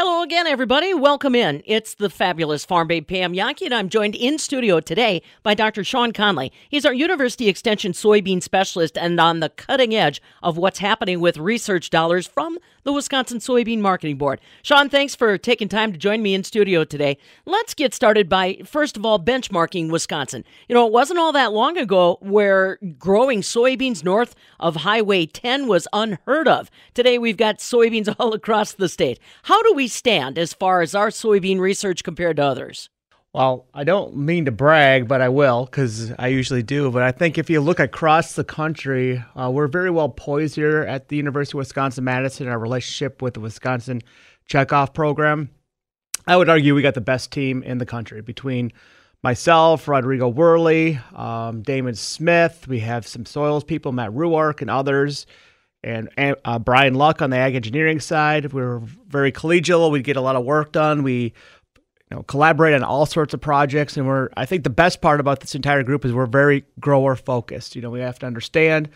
Hello again, everybody. Welcome in. It's the fabulous Farm Babe Pam Jahnke, and I'm joined in studio today by Dr. Shawn Conley. He's our University Extension soybean specialist and on the cutting edge of what's happening with research dollars from the Wisconsin Soybean Marketing Board. Shawn, thanks for taking time to join me in studio today. Let's get started by, first of all, benchmarking Wisconsin. You know, it wasn't all that long ago where growing soybeans north of Highway 10 was unheard of. Today, we've got soybeans all across the state. How do we stand as far as our soybean research compared to others? Well, I don't mean to brag, but I will because I usually do. But I think if you look across the country, uh, we're very well poised here at the University of Wisconsin Madison. Our relationship with the Wisconsin Checkoff program, I would argue we got the best team in the country between myself, Rodrigo Werle, um, Damon Smith. We have some soils people, Matt Ruark, and others and uh, Brian Luck on the ag engineering side. We are very collegial. We get a lot of work done. We you know, collaborate on all sorts of projects, and we're. I think the best part about this entire group is we're very grower focused. You know, we have to understand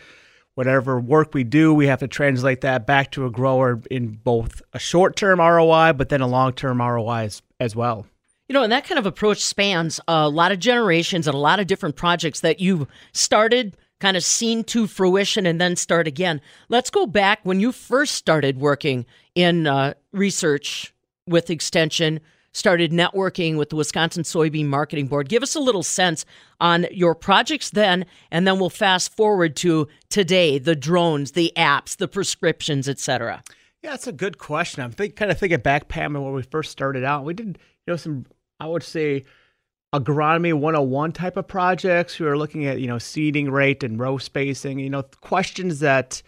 whatever work we do, we have to translate that back to a grower in both a short term ROI, but then a long term ROI as, as well. You know, and that kind of approach spans a lot of generations and a lot of different projects that you've started kind of seen to fruition and then start again. Let's go back when you first started working in uh, research with Extension, started networking with the Wisconsin Soybean Marketing Board. Give us a little sense on your projects then, and then we'll fast forward to today the drones, the apps, the prescriptions, etc. Yeah, that's a good question. I'm think, kind of thinking back, Pam, when we first started out. We did, you know, some, I would say, agronomy 101 type of projects who are looking at you know seeding rate and row spacing you know questions that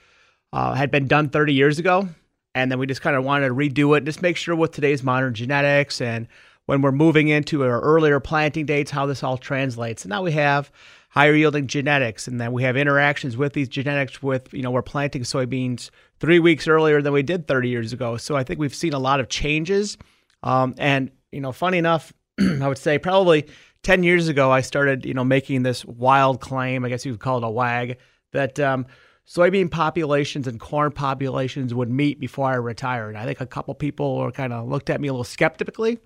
uh, had been done 30 years ago. And then we just kind of wanted to redo it just make sure with today's modern genetics and when we're moving into our earlier planting dates how this all translates. And now we have higher yielding genetics and then we have interactions with these genetics with you know we're planting soybeans three weeks earlier than we did 30 years ago. So i think we've seen a lot of changes. Um, and you know funny enough I would say probably 10 years ago, I started, you know, making this wild claim, I guess you could call it a wag, that um, soybean populations and corn populations would meet before I retired. I think a couple people were kind of looked at me a little skeptically.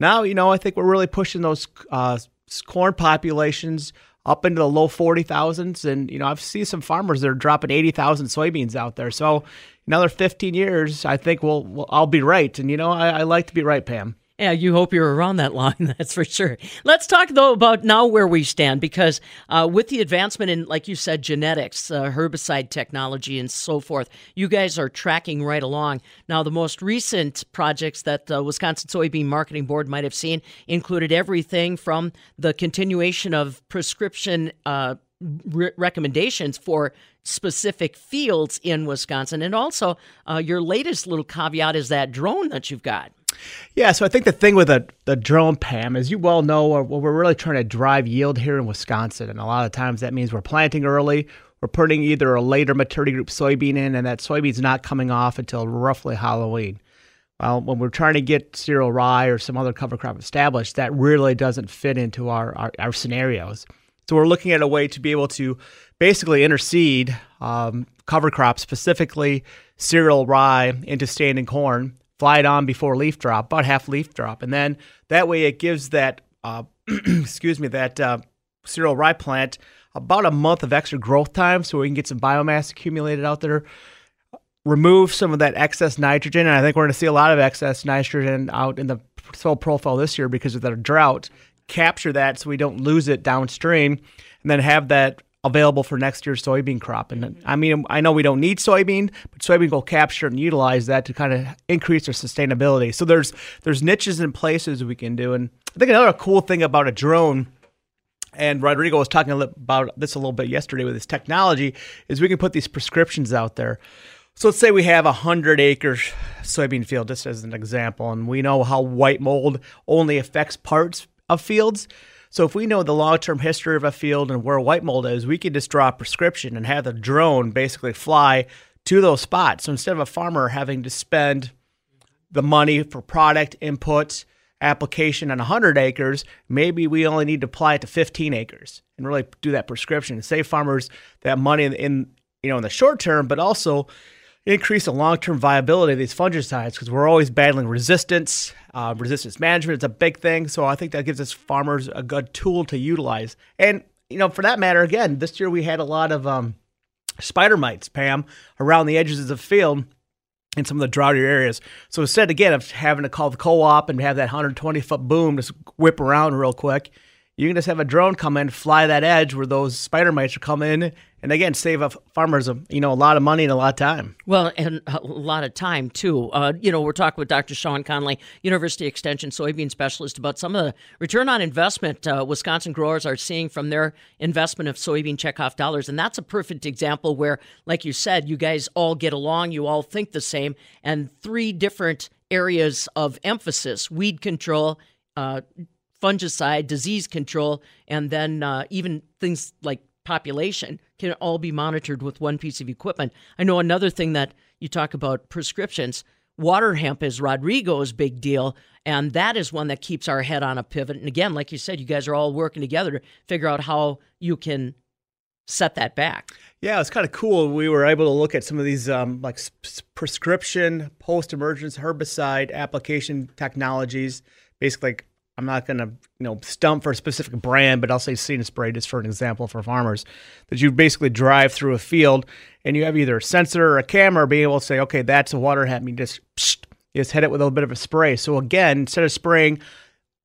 Now, you know, I think we're really pushing those uh, corn populations up into the low 40,000s. And, you know, I've seen some farmers that are dropping 80,000 soybeans out there. So another 15 years, I think we'll, we'll I'll be right. And, you know, I, I like to be right, Pam. Yeah, you hope you're around that line, that's for sure. Let's talk, though, about now where we stand, because uh, with the advancement in, like you said, genetics, uh, herbicide technology, and so forth, you guys are tracking right along. Now, the most recent projects that the Wisconsin Soybean Marketing Board might have seen included everything from the continuation of prescription. Uh, re- recommendations for specific fields in Wisconsin. And also, uh, your latest little caveat is that drone that you've got. Yeah, so I think the thing with the, the drone, Pam, as you well know, we're, we're really trying to drive yield here in Wisconsin. And a lot of times that means we're planting early. We're putting either a later maturity group soybean in, and that soybean's not coming off until roughly Halloween. Well, when we're trying to get cereal rye or some other cover crop established, that really doesn't fit into our, our, our scenarios. So we're looking at a way to be able to basically interseed um, cover crops, specifically cereal rye, into standing corn fly it on before leaf drop, about half leaf drop, and then that way it gives that uh, excuse me that uh, cereal rye plant about a month of extra growth time, so we can get some biomass accumulated out there. Remove some of that excess nitrogen, and I think we're going to see a lot of excess nitrogen out in the soil profile this year because of the drought. Capture that so we don't lose it downstream, and then have that available for next year's soybean crop. And I mean, I know we don't need soybean, but soybean will capture and utilize that to kind of increase our sustainability. So there's there's niches and places we can do. And I think another cool thing about a drone. And Rodrigo was talking about this a little bit yesterday with his technology, is we can put these prescriptions out there. So let's say we have a hundred acre soybean field, just as an example, and we know how white mold only affects parts of fields. So if we know the long-term history of a field and where white mold is, we can just draw a prescription and have the drone basically fly to those spots. So instead of a farmer having to spend the money for product inputs, application on 100 acres, maybe we only need to apply it to 15 acres and really do that prescription and save farmers that money in, in you know in the short term, but also increase the long-term viability of these fungicides because we're always battling resistance. Uh, resistance management is a big thing, so I think that gives us farmers a good tool to utilize. And you know, for that matter, again, this year we had a lot of um, spider mites, Pam, around the edges of the field in some of the droughtier areas. So instead, again, of having to call the co-op and have that 120 foot boom just whip around real quick, you can just have a drone come in, fly that edge where those spider mites are coming in, and again save farmers a you know a lot of money and a lot of time. Well, and a lot of time too. Uh, you know, we're talking with Dr. Shawn Conley, University Extension soybean specialist, about some of the return on investment uh, Wisconsin growers are seeing from their investment of soybean checkoff dollars, and that's a perfect example where, like you said, you guys all get along, you all think the same, and three different areas of emphasis: weed control. Uh, fungicide, disease control, and then uh, even things like population can all be monitored with one piece of equipment. I know another thing that you talk about prescriptions. Water hemp is Rodrigo's big deal, and that is one that keeps our head on a pivot. And again, like you said, you guys are all working together to figure out how you can set that back. Yeah, it's kind of cool. We were able to look at some of these um, like prescription post-emergence herbicide application technologies, basically like I'm not going to, you know, stump for a specific brand, but I'll say See and Spray just for an example for farmers. That you basically drive through a field and you have either a sensor or a camera being able to say, okay, that's a water hemp. You just, psh, just hit it with a little bit of a spray. So again, instead of spraying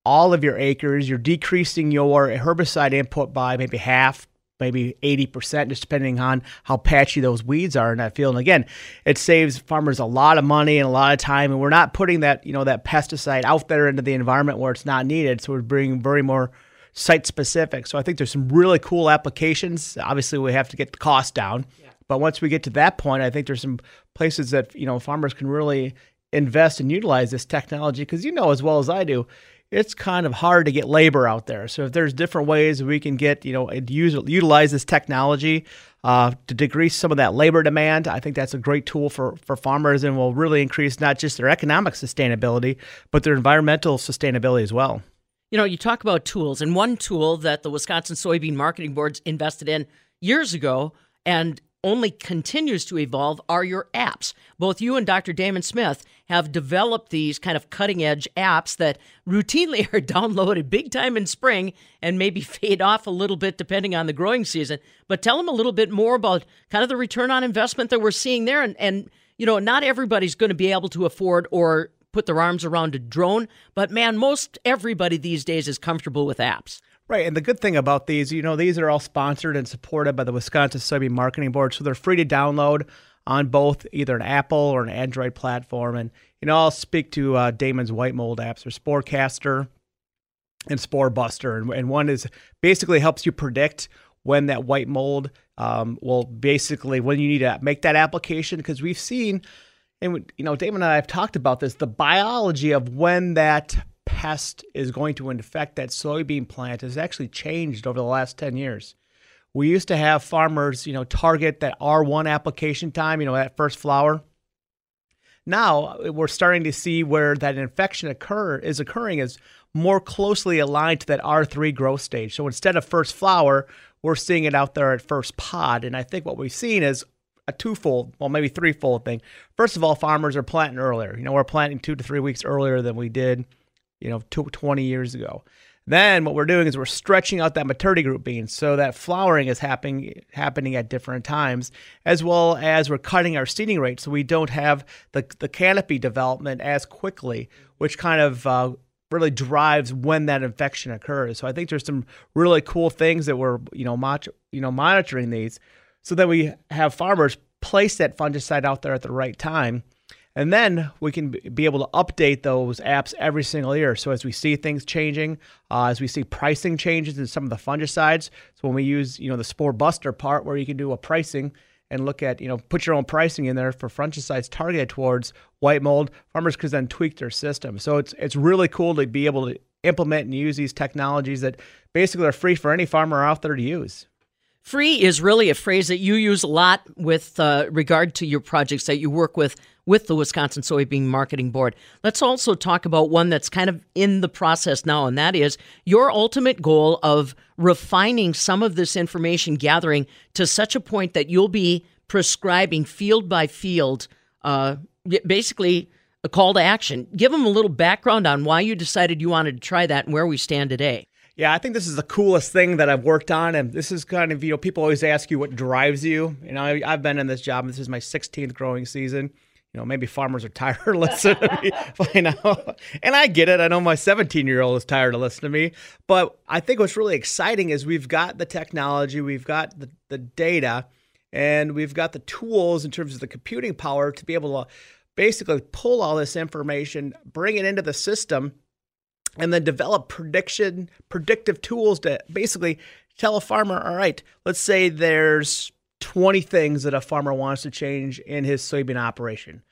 all of your acres, you're decreasing your herbicide input by maybe half, maybe 80%, just depending on how patchy those weeds are in that field. And again, it saves farmers a lot of money and a lot of time. And we're not putting that, you know, that pesticide out there into the environment where it's not needed. So we're bringing very more site specific. So I think there's some really cool applications. Obviously, we have to get the cost down. Yeah. But once we get to that point, I think there's some places that, you know, farmers can really invest and utilize this technology because you know as well as I do, it's kind of hard to get labor out there. So if there's different ways we can get, you know, use, utilize this technology uh, to decrease some of that labor demand, I think that's a great tool for, for farmers and will really increase not just their economic sustainability, but their environmental sustainability as well. You know, you talk about tools, and one tool that the Wisconsin Soybean Marketing Board invested in years ago and only continues to evolve are your apps. Both you and Dr. Damon Smith have developed these kind of cutting edge apps that routinely are downloaded big time in spring and maybe fade off a little bit depending on the growing season. But tell them a little bit more about kind of the return on investment that we're seeing there. And, and you know, not everybody's going to be able to afford or put their arms around a drone, but man, most everybody these days is comfortable with apps. Right. And the good thing about these, you know, these are all sponsored and supported by the Wisconsin Soybean Marketing Board. So they're free to download on both either an Apple or an Android platform. And, you know, I'll speak to uh, Damon's white mold apps. There's Sporecaster and Sporebuster. And, and one is basically helps you predict when that white mold um, will basically, when you need to make that application. Because we've seen, and, you know, Damon and I have talked about this, the biology of when that pest is going to infect that soybean plant has actually changed over the last 10 years. We used to have farmers, you know, target that R1 application time, you know, that first flower. Now we're starting to see where that infection occur is occurring is more closely aligned to that R3 growth stage. So instead of first flower, we're seeing it out there at first pod. And I think what we've seen is a twofold, well, maybe threefold thing. First of all, farmers are planting earlier. You know, we're planting two to three weeks earlier than we did you know, 20 years ago. Then what we're doing is we're stretching out that maturity group bean so that flowering is happening happening at different times, as well as we're cutting our seeding rate so we don't have the, the canopy development as quickly, which kind of uh, really drives when that infection occurs. So I think there's some really cool things that we're you know mot- you know monitoring these so that we have farmers place that fungicide out there at the right time and then we can be able to update those apps every single year. So as we see things changing, uh, as we see pricing changes in some of the fungicides, so when we use you know the Sporebuster part where you can do a pricing and look at you know put your own pricing in there for fungicides targeted towards white mold, farmers could then tweak their system. So it's it's really cool to be able to implement and use these technologies that basically are free for any farmer out there to use. Free is really a phrase that you use a lot with uh, regard to your projects that you work with with the Wisconsin Soybean Marketing Board. Let's also talk about one that's kind of in the process now, and that is your ultimate goal of refining some of this information gathering to such a point that you'll be prescribing field by field, uh, basically a call to action. Give them a little background on why you decided you wanted to try that and where we stand today. Yeah, I think this is the coolest thing that I've worked on, and this is kind of you know people always ask you what drives you. You know, I, I've been in this job. This is my 16th growing season. You know, maybe farmers are tired of listening to me by now, and I get it. I know my 17 year old is tired of listening to me, but I think what's really exciting is we've got the technology, we've got the, the data, and we've got the tools in terms of the computing power to be able to basically pull all this information, bring it into the system and then develop prediction predictive tools to basically tell a farmer all right let's say there's 20 things that a farmer wants to change in his soybean operation.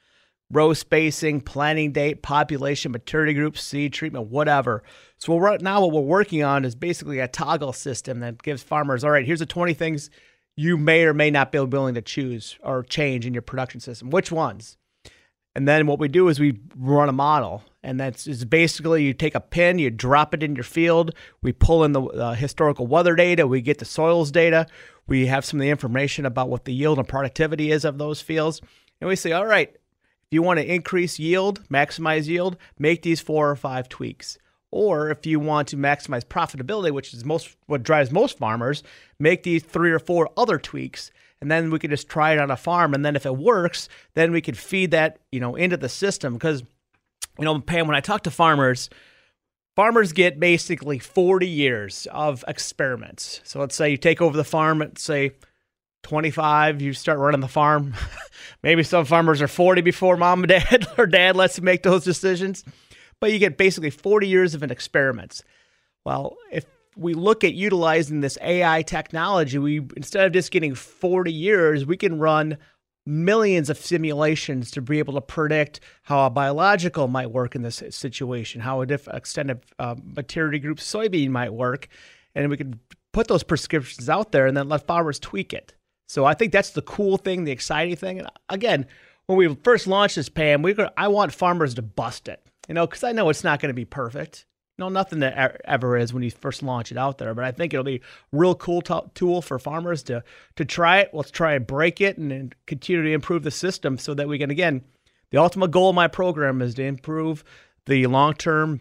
Row spacing planting date population maturity group seed treatment whatever. So right now what we're working on is basically a toggle system that gives farmers all right here's the 20 things you may or may not be willing to choose or change in your production system. Which ones and then what we do is we run a model, and that's is basically you take a pin, you drop it in your field, we pull in the uh, historical weather data, we get the soils data, we have some of the information about what the yield and productivity is of those fields, and we say, all right, if you want to increase yield, maximize yield, make these four or five tweaks. Or if you want to maximize profitability, which is most what drives most farmers, make these three or four other tweaks and then we could just try it on a farm. And then if it works then we could feed that you know into the system. Because you know pam when i talk to farmers farmers get basically 40 years of experiments. So let's say you take over the farm at say 25 you start running the farm. Maybe some farmers are 40 before mom and dad or dad lets you make those decisions. But you get basically 40 years of an experiments. Well if we look at utilizing this AI technology, we instead of just getting 40 years, we can run millions of simulations to be able to predict how a biological might work in this situation, how a diff- extended uh, maturity group soybean might work, and we can put those prescriptions out there and then let farmers tweak it. So I think that's the cool thing, the exciting thing. And again, when we first launched this, Pam, we I want farmers to bust it, you know, because I know it's not going to be perfect. No, nothing that ever is when you first launch it out there, but I think it'll be a real cool tool for farmers to to try it. Let's try and break it and, and continue to improve the system so that we can again. The ultimate goal of my program is to improve the long term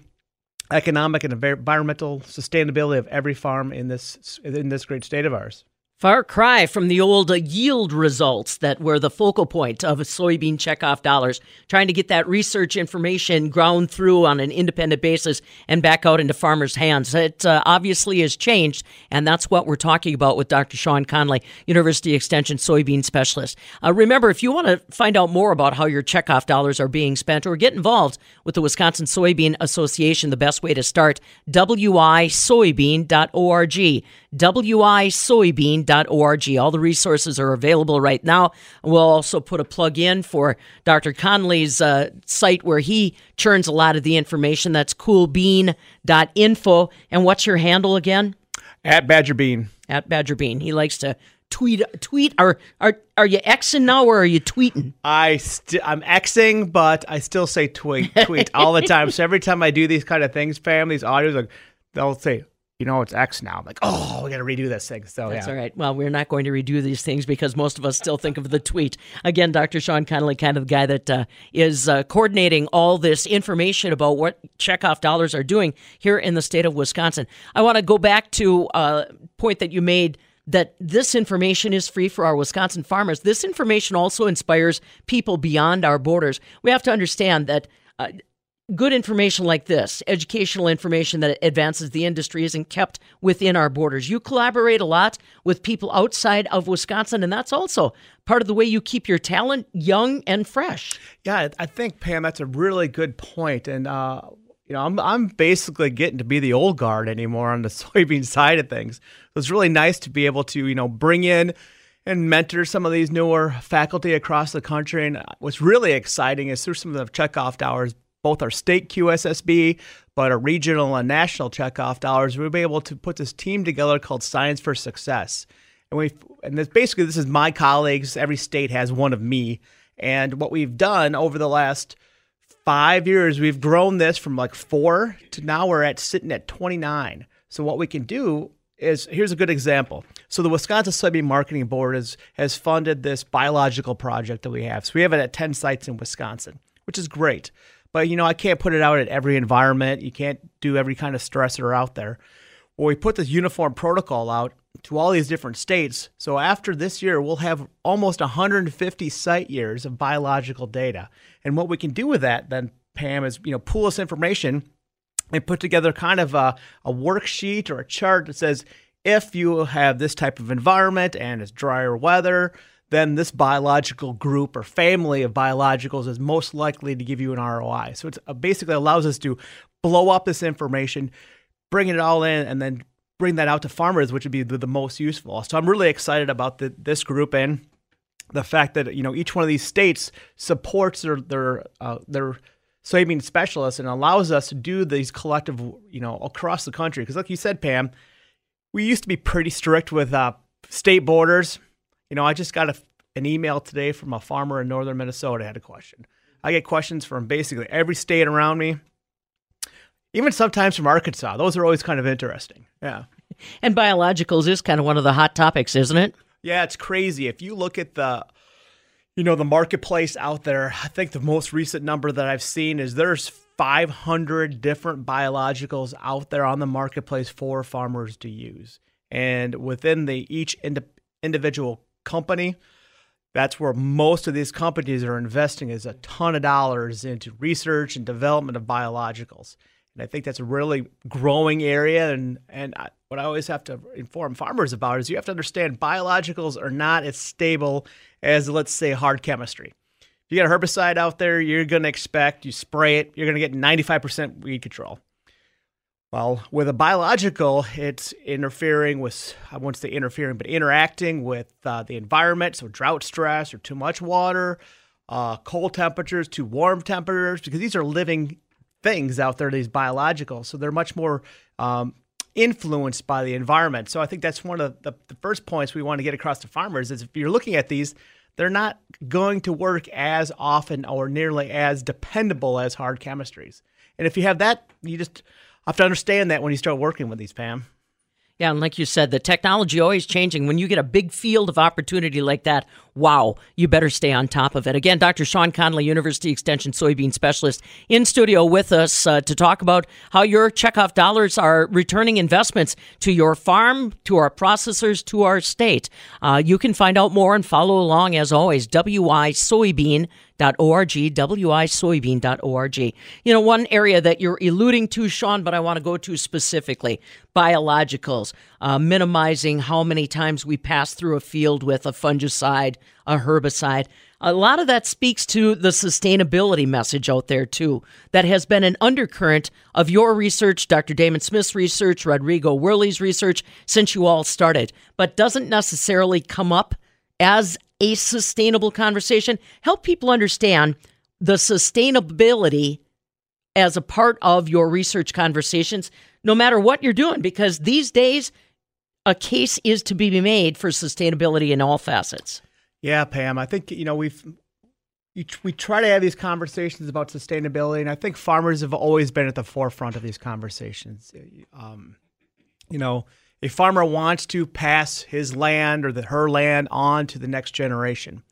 economic and environmental sustainability of every farm in this in this great state of ours. Far cry from the old yield results that were the focal point of soybean checkoff dollars, trying to get that research information ground through on an independent basis and back out into farmers' hands. It uh, obviously has changed, and that's what we're talking about with Dr. Shawn Conley, University Extension soybean specialist. Uh, remember, if you want to find out more about how your checkoff dollars are being spent or get involved with the Wisconsin Soybean Association, the best way to start, wisoybean.org wisoybean.org. All the resources are available right now. We'll also put a plug in for Dr. Conley's uh, site where he churns a lot of the information. That's coolbean.info. And what's your handle again? At Badger Bean. At Badger Bean. He likes to tweet tweet are are are you xing now or are you tweeting i st- i'm xing but i still say tweet tweet all the time so every time i do these kind of things fam these audios like they'll say you know it's X now. I'm like, oh, we got to redo this thing. So that's yeah. all right. Well, we're not going to redo these things because most of us still think of the tweet. Again, Dr. Shawn Conley, kind of the guy that uh, is uh, coordinating all this information about what checkoff dollars are doing here in the state of Wisconsin. I want to go back to a uh, point that you made that this information is free for our Wisconsin farmers. This information also inspires people beyond our borders. We have to understand that. Uh, good information like this, educational information that advances the industry, isn't kept within our borders. You collaborate a lot with people outside of Wisconsin, and that's also part of the way you keep your talent young and fresh. Yeah, I think Pam, that's a really good point, and uh, you know, I'm I'm basically getting to be the old guard anymore on the soybean side of things. So it's really nice to be able to you know bring in and mentor some of these newer faculty across the country. And what's really exciting is through some of the checkoff dollars both our state QSSB, but our regional and national checkoff dollars, we'll be able to put this team together called Science for Success. And we and this basically this is my colleagues. Every state has one of me. And what we've done over the last five years, we've grown this from like four to now we're at sitting at 29. So what we can do is here's a good example. So the Wisconsin Soybean Marketing Board has has funded this biological project that we have. So we have it at 10 sites in Wisconsin, which is great. But you know, I can't put it out at every environment. You can't do every kind of stressor out there. Well, we put this uniform protocol out to all these different states. So after this year, we'll have almost 150 site years of biological data. And what we can do with that then, Pam, is you know pull this information and put together kind of a, a worksheet or a chart that says if you have this type of environment and it's drier weather, then this biological group or family of biologicals is most likely to give you an ROI. So it uh, basically allows us to blow up this information, bring it all in, and then bring that out to farmers, which would be the, the most useful. So I'm really excited about the, this group and the fact that you know each one of these states supports their their uh, their soybean specialists and allows us to do these collective you know across the country. Because like you said, Pam, we used to be pretty strict with uh, state borders you know, I just got a, an email today from a farmer in northern Minnesota had a question. I get questions from basically every state around me, even sometimes from Arkansas. Those are always kind of interesting. Yeah. And biologicals is kind of one of the hot topics, isn't it? Yeah, it's crazy. If you look at the you know the marketplace out there, I think the most recent number that I've seen is there's 500 different biologicals out there on the marketplace for farmers to use. And within the each ind- individual company. That's where most of these companies are investing is a ton of dollars into research and development of biologicals. And I think that's a really growing area. And, and I, what I always have to inform farmers about is you have to understand biologicals are not as stable as, let's say, hard chemistry. If you got a herbicide out there, you're going to expect you spray it, you're going to get 95% weed control. Well, with a biological, it's interfering with, I won't say interfering, but interacting with uh, the environment. So, drought stress or too much water, uh, cold temperatures, too warm temperatures, because these are living things out there, these biologicals. So, they're much more um, influenced by the environment. So, I think that's one of the, the first points we want to get across to farmers is if you're looking at these, they're not going to work as often or nearly as dependable as hard chemistries. And if you have that, you just have to understand that when you start working with these, Pam. Yeah, and like you said, the technology always changing. When you get a big field of opportunity like that, wow, you better stay on top of it. Again, Dr. Shawn Conley, University Extension soybean specialist, in studio with us uh, to talk about how your checkoff dollars are returning investments to your farm, to our processors, to our state. Uh, you can find out more and follow along as always. WI Soybean wisoybean.org, wisoybean.org. You know, one area that you're alluding to, Shawn, but I want to go to specifically biologicals, uh, minimizing how many times we pass through a field with a fungicide, a herbicide. A lot of that speaks to the sustainability message out there, too. That has been an undercurrent of your research, Dr. Damon Smith's research, Rodrigo Werle's research, since you all started, but doesn't necessarily come up as a sustainable conversation. Help people understand the sustainability as a part of your research conversations, no matter what you're doing, because these days, a case is to be made for sustainability in all facets. Yeah, Pam. I think, you know, we've we try to have these conversations about sustainability, and I think farmers have always been at the forefront of these conversations. Um, you know, a farmer wants to pass his land or the, her land on to the next generation.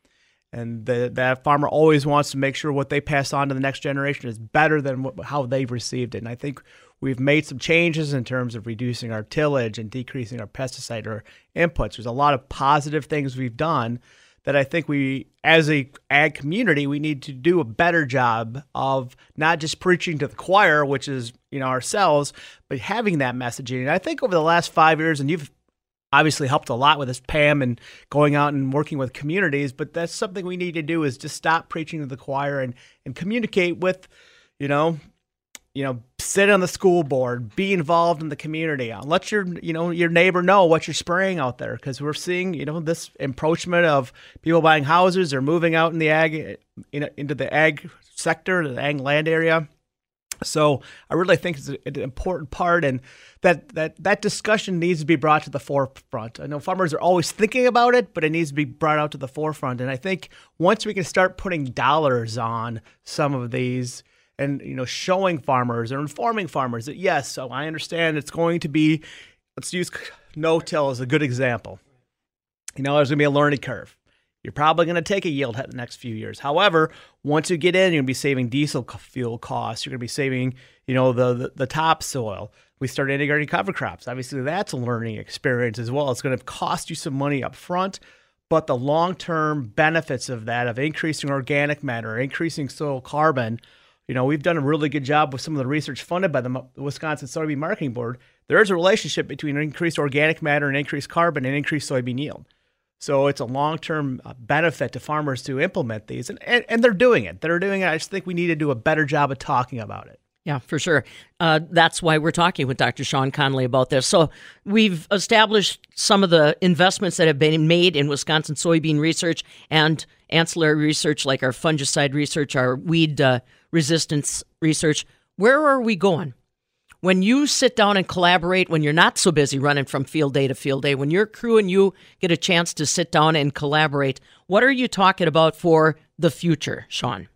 And the, that farmer always wants to make sure what they pass on to the next generation is better than what, how they've received it. And I think we've made some changes in terms of reducing our tillage and decreasing our pesticide or inputs. There's a lot of positive things we've done that I think we, as a ag community, we need to do a better job of not just preaching to the choir, which is you know ourselves, but having that messaging. And I think over the last five years, and you've obviously helped a lot with this, Pam, and going out and working with communities. But that's something we need to do is just stop preaching to the choir and and communicate with, you know, you know, sit on the school board, be involved in the community. Uh, let your, you know, your neighbor know what you're spraying out there because we're seeing, you know, this encroachment of people buying houses or moving out in the ag, in, into the ag sector, the ag land area. So I really think it's an important part, and that that that discussion needs to be brought to the forefront. I know farmers are always thinking about it, but it needs to be brought out to the forefront. And I think once we can start putting dollars on some of these and you know showing farmers or informing farmers that yes, so I understand it's going to be. Let's use no-till as a good example. You know, there's going to be a learning curve. You're probably going to take a yield hit the next few years. However, once you get in, you're going to be saving diesel fuel costs. You're going to be saving, you know, the, the, the topsoil. We start integrating cover crops. Obviously, that's a learning experience as well. It's going to cost you some money up front, but the long term benefits of that, of increasing organic matter, increasing soil carbon, you know, we've done a really good job with some of the research funded by the Wisconsin Soybean Marketing Board. There is a relationship between increased organic matter and increased carbon and increased soybean yield. So it's a long term uh, benefit to farmers to implement these, and, and, and they're doing it. They're doing it. I just think we need to do a better job of talking about it. Yeah, for sure. Uh, that's why we're talking with Dr. Shawn Conley about this. So we've established some of the investments that have been made in Wisconsin soybean research and ancillary research, like our fungicide research, our weed uh, resistance research. Where are we going? When you sit down and collaborate, when you're not so busy running from field day to field day, when your crew and you get a chance to sit down and collaborate, what are you talking about for the future, Shawn?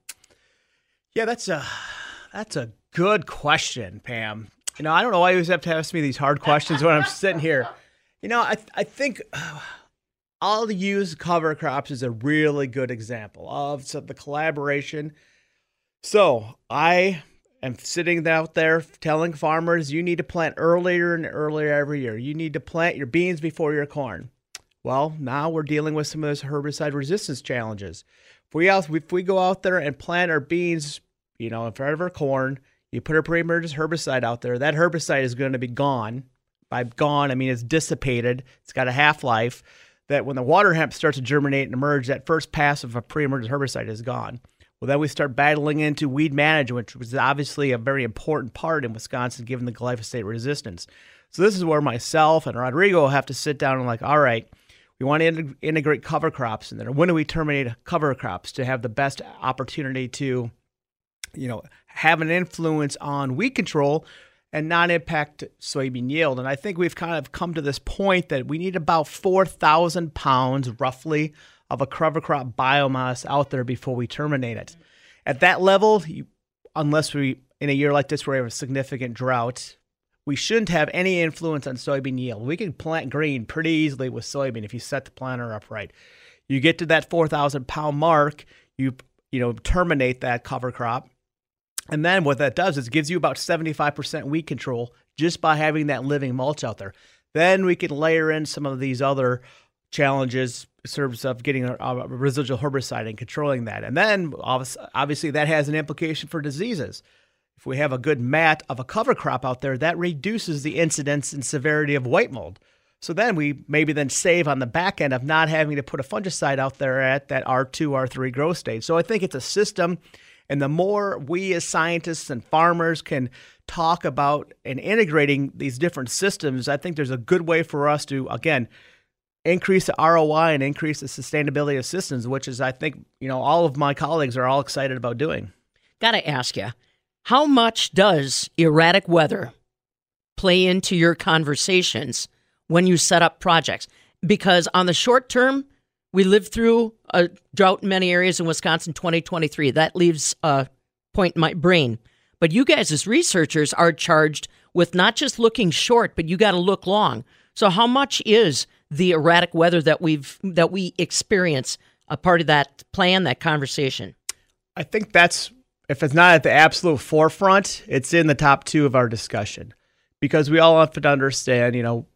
Yeah, that's a that's a good question, Pam. You know, I don't know why you always have to ask me these hard questions when I'm sitting here. You know, I I think uh, I'll use cover crops as a really good example of the collaboration. So I am sitting out there telling farmers you need to plant earlier and earlier every year. You need to plant your beans before your corn. Well, now we're dealing with some of those herbicide resistance challenges. If we if we go out there and plant our beans, you know, in front of our corn, you put a pre-emergence herbicide out there, that herbicide is going to be gone. By gone, I mean it's dissipated. It's got a half-life. That when the water hemp starts to germinate and emerge, that first pass of a pre-emergence herbicide is gone. Well, then we start battling into weed management, which was obviously a very important part in Wisconsin given the glyphosate resistance. So this is where myself and Rodrigo have to sit down and like, all right, we want to integrate cover crops in there. When do we terminate cover crops to have the best opportunity to, you know, have an influence on weed control and not impact soybean yield? And I think we've kind of come to this point that we need about 4,000 pounds roughly of a cover crop biomass out there before we terminate it. At that level, you, unless we in a year like this where we have a significant drought, we shouldn't have any influence on soybean yield. We can plant green pretty easily with soybean if you set the planter up right. You get to that 4,000 pound mark, you you know terminate that cover crop, and then what that does is gives you about 75% weed control just by having that living mulch out there. Then we can layer in some of these other challenges serves of getting a, a, residual herbicide and controlling that. And then obviously that has an implication for diseases. If we have a good mat of a cover crop out there, that reduces the incidence and severity of white mold. So then we maybe then save on the back end of not having to put a fungicide out there at that R2, R3 growth stage. So I think it's a system. And the more we as scientists and farmers can talk about and integrating these different systems, I think there's a good way for us to, again, increase the ROI and increase the sustainability of systems, which is, I think, you know, all of my colleagues are all excited about doing. Got to ask you, how much does erratic weather play into your conversations when you set up projects? Because on the short term, we lived through a drought in many areas in Wisconsin 2023. That leaves a point in my brain. But you guys, as researchers, are charged with not just looking short, but you got to look long. So, how much is the erratic weather that we've that we experience a part of that plan, that conversation? I think that's if it's not at the absolute forefront, it's in the top two of our discussion because we all have to understand, you know,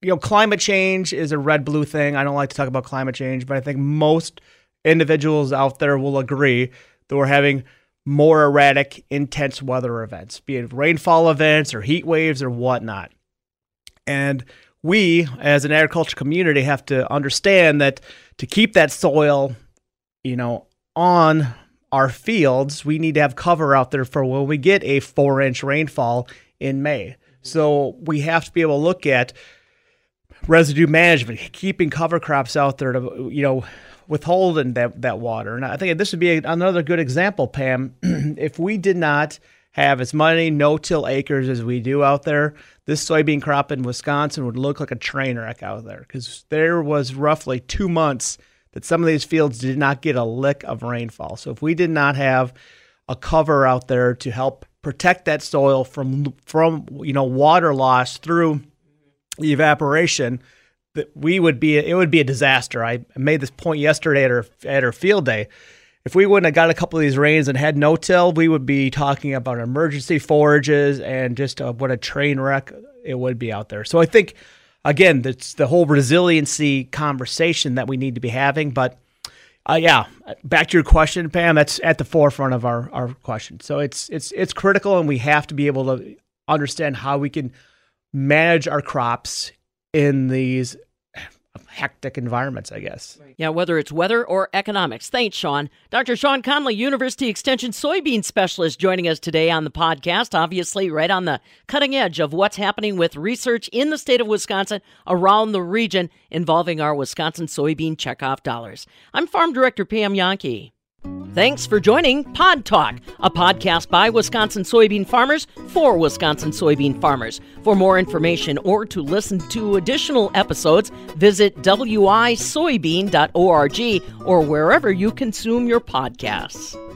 you know, climate change is a red blue thing. I don't like to talk about climate change, but I think most individuals out there will agree that we're having more erratic, intense weather events, be it rainfall events or heat waves or whatnot. And we, as an agriculture community, have to understand that to keep that soil, you know, on our fields, we need to have cover out there for when we get a four inch rainfall in May. So we have to be able to look at residue management, keeping cover crops out there to, you know, withholding that, that water. And I think this would be another good example, Pam. if we did not have as many no-till acres as we do out there, this soybean crop in Wisconsin would look like a train wreck out there because there was roughly two months that some of these fields did not get a lick of rainfall. So if we did not have a cover out there to help protect that soil from from you know water loss through evaporation, that we would be it would be a disaster. I made this point yesterday at our at our field day. If we wouldn't have got a couple of these rains and had no till, we would be talking about emergency forages and just uh, what a train wreck it would be out there. So I think again, it's the whole resiliency conversation that we need to be having. But uh, yeah, back to your question, Pam. That's at the forefront of our, our question. So it's it's it's critical, and we have to be able to understand how we can manage our crops in these hectic environments, I guess. Yeah, whether it's weather or economics. Thanks, Shawn. Dr. Shawn Conley, University Extension soybean specialist, joining us today on the podcast. Obviously, right on the cutting edge of what's happening with research in the state of Wisconsin, around the region, involving our Wisconsin soybean checkoff dollars. I'm Farm Director Pam Jahnke. Thanks for joining Pod Talk, a podcast by Wisconsin soybean farmers for Wisconsin soybean farmers. For more information or to listen to additional episodes, visit wisoybean.org or wherever you consume your podcasts.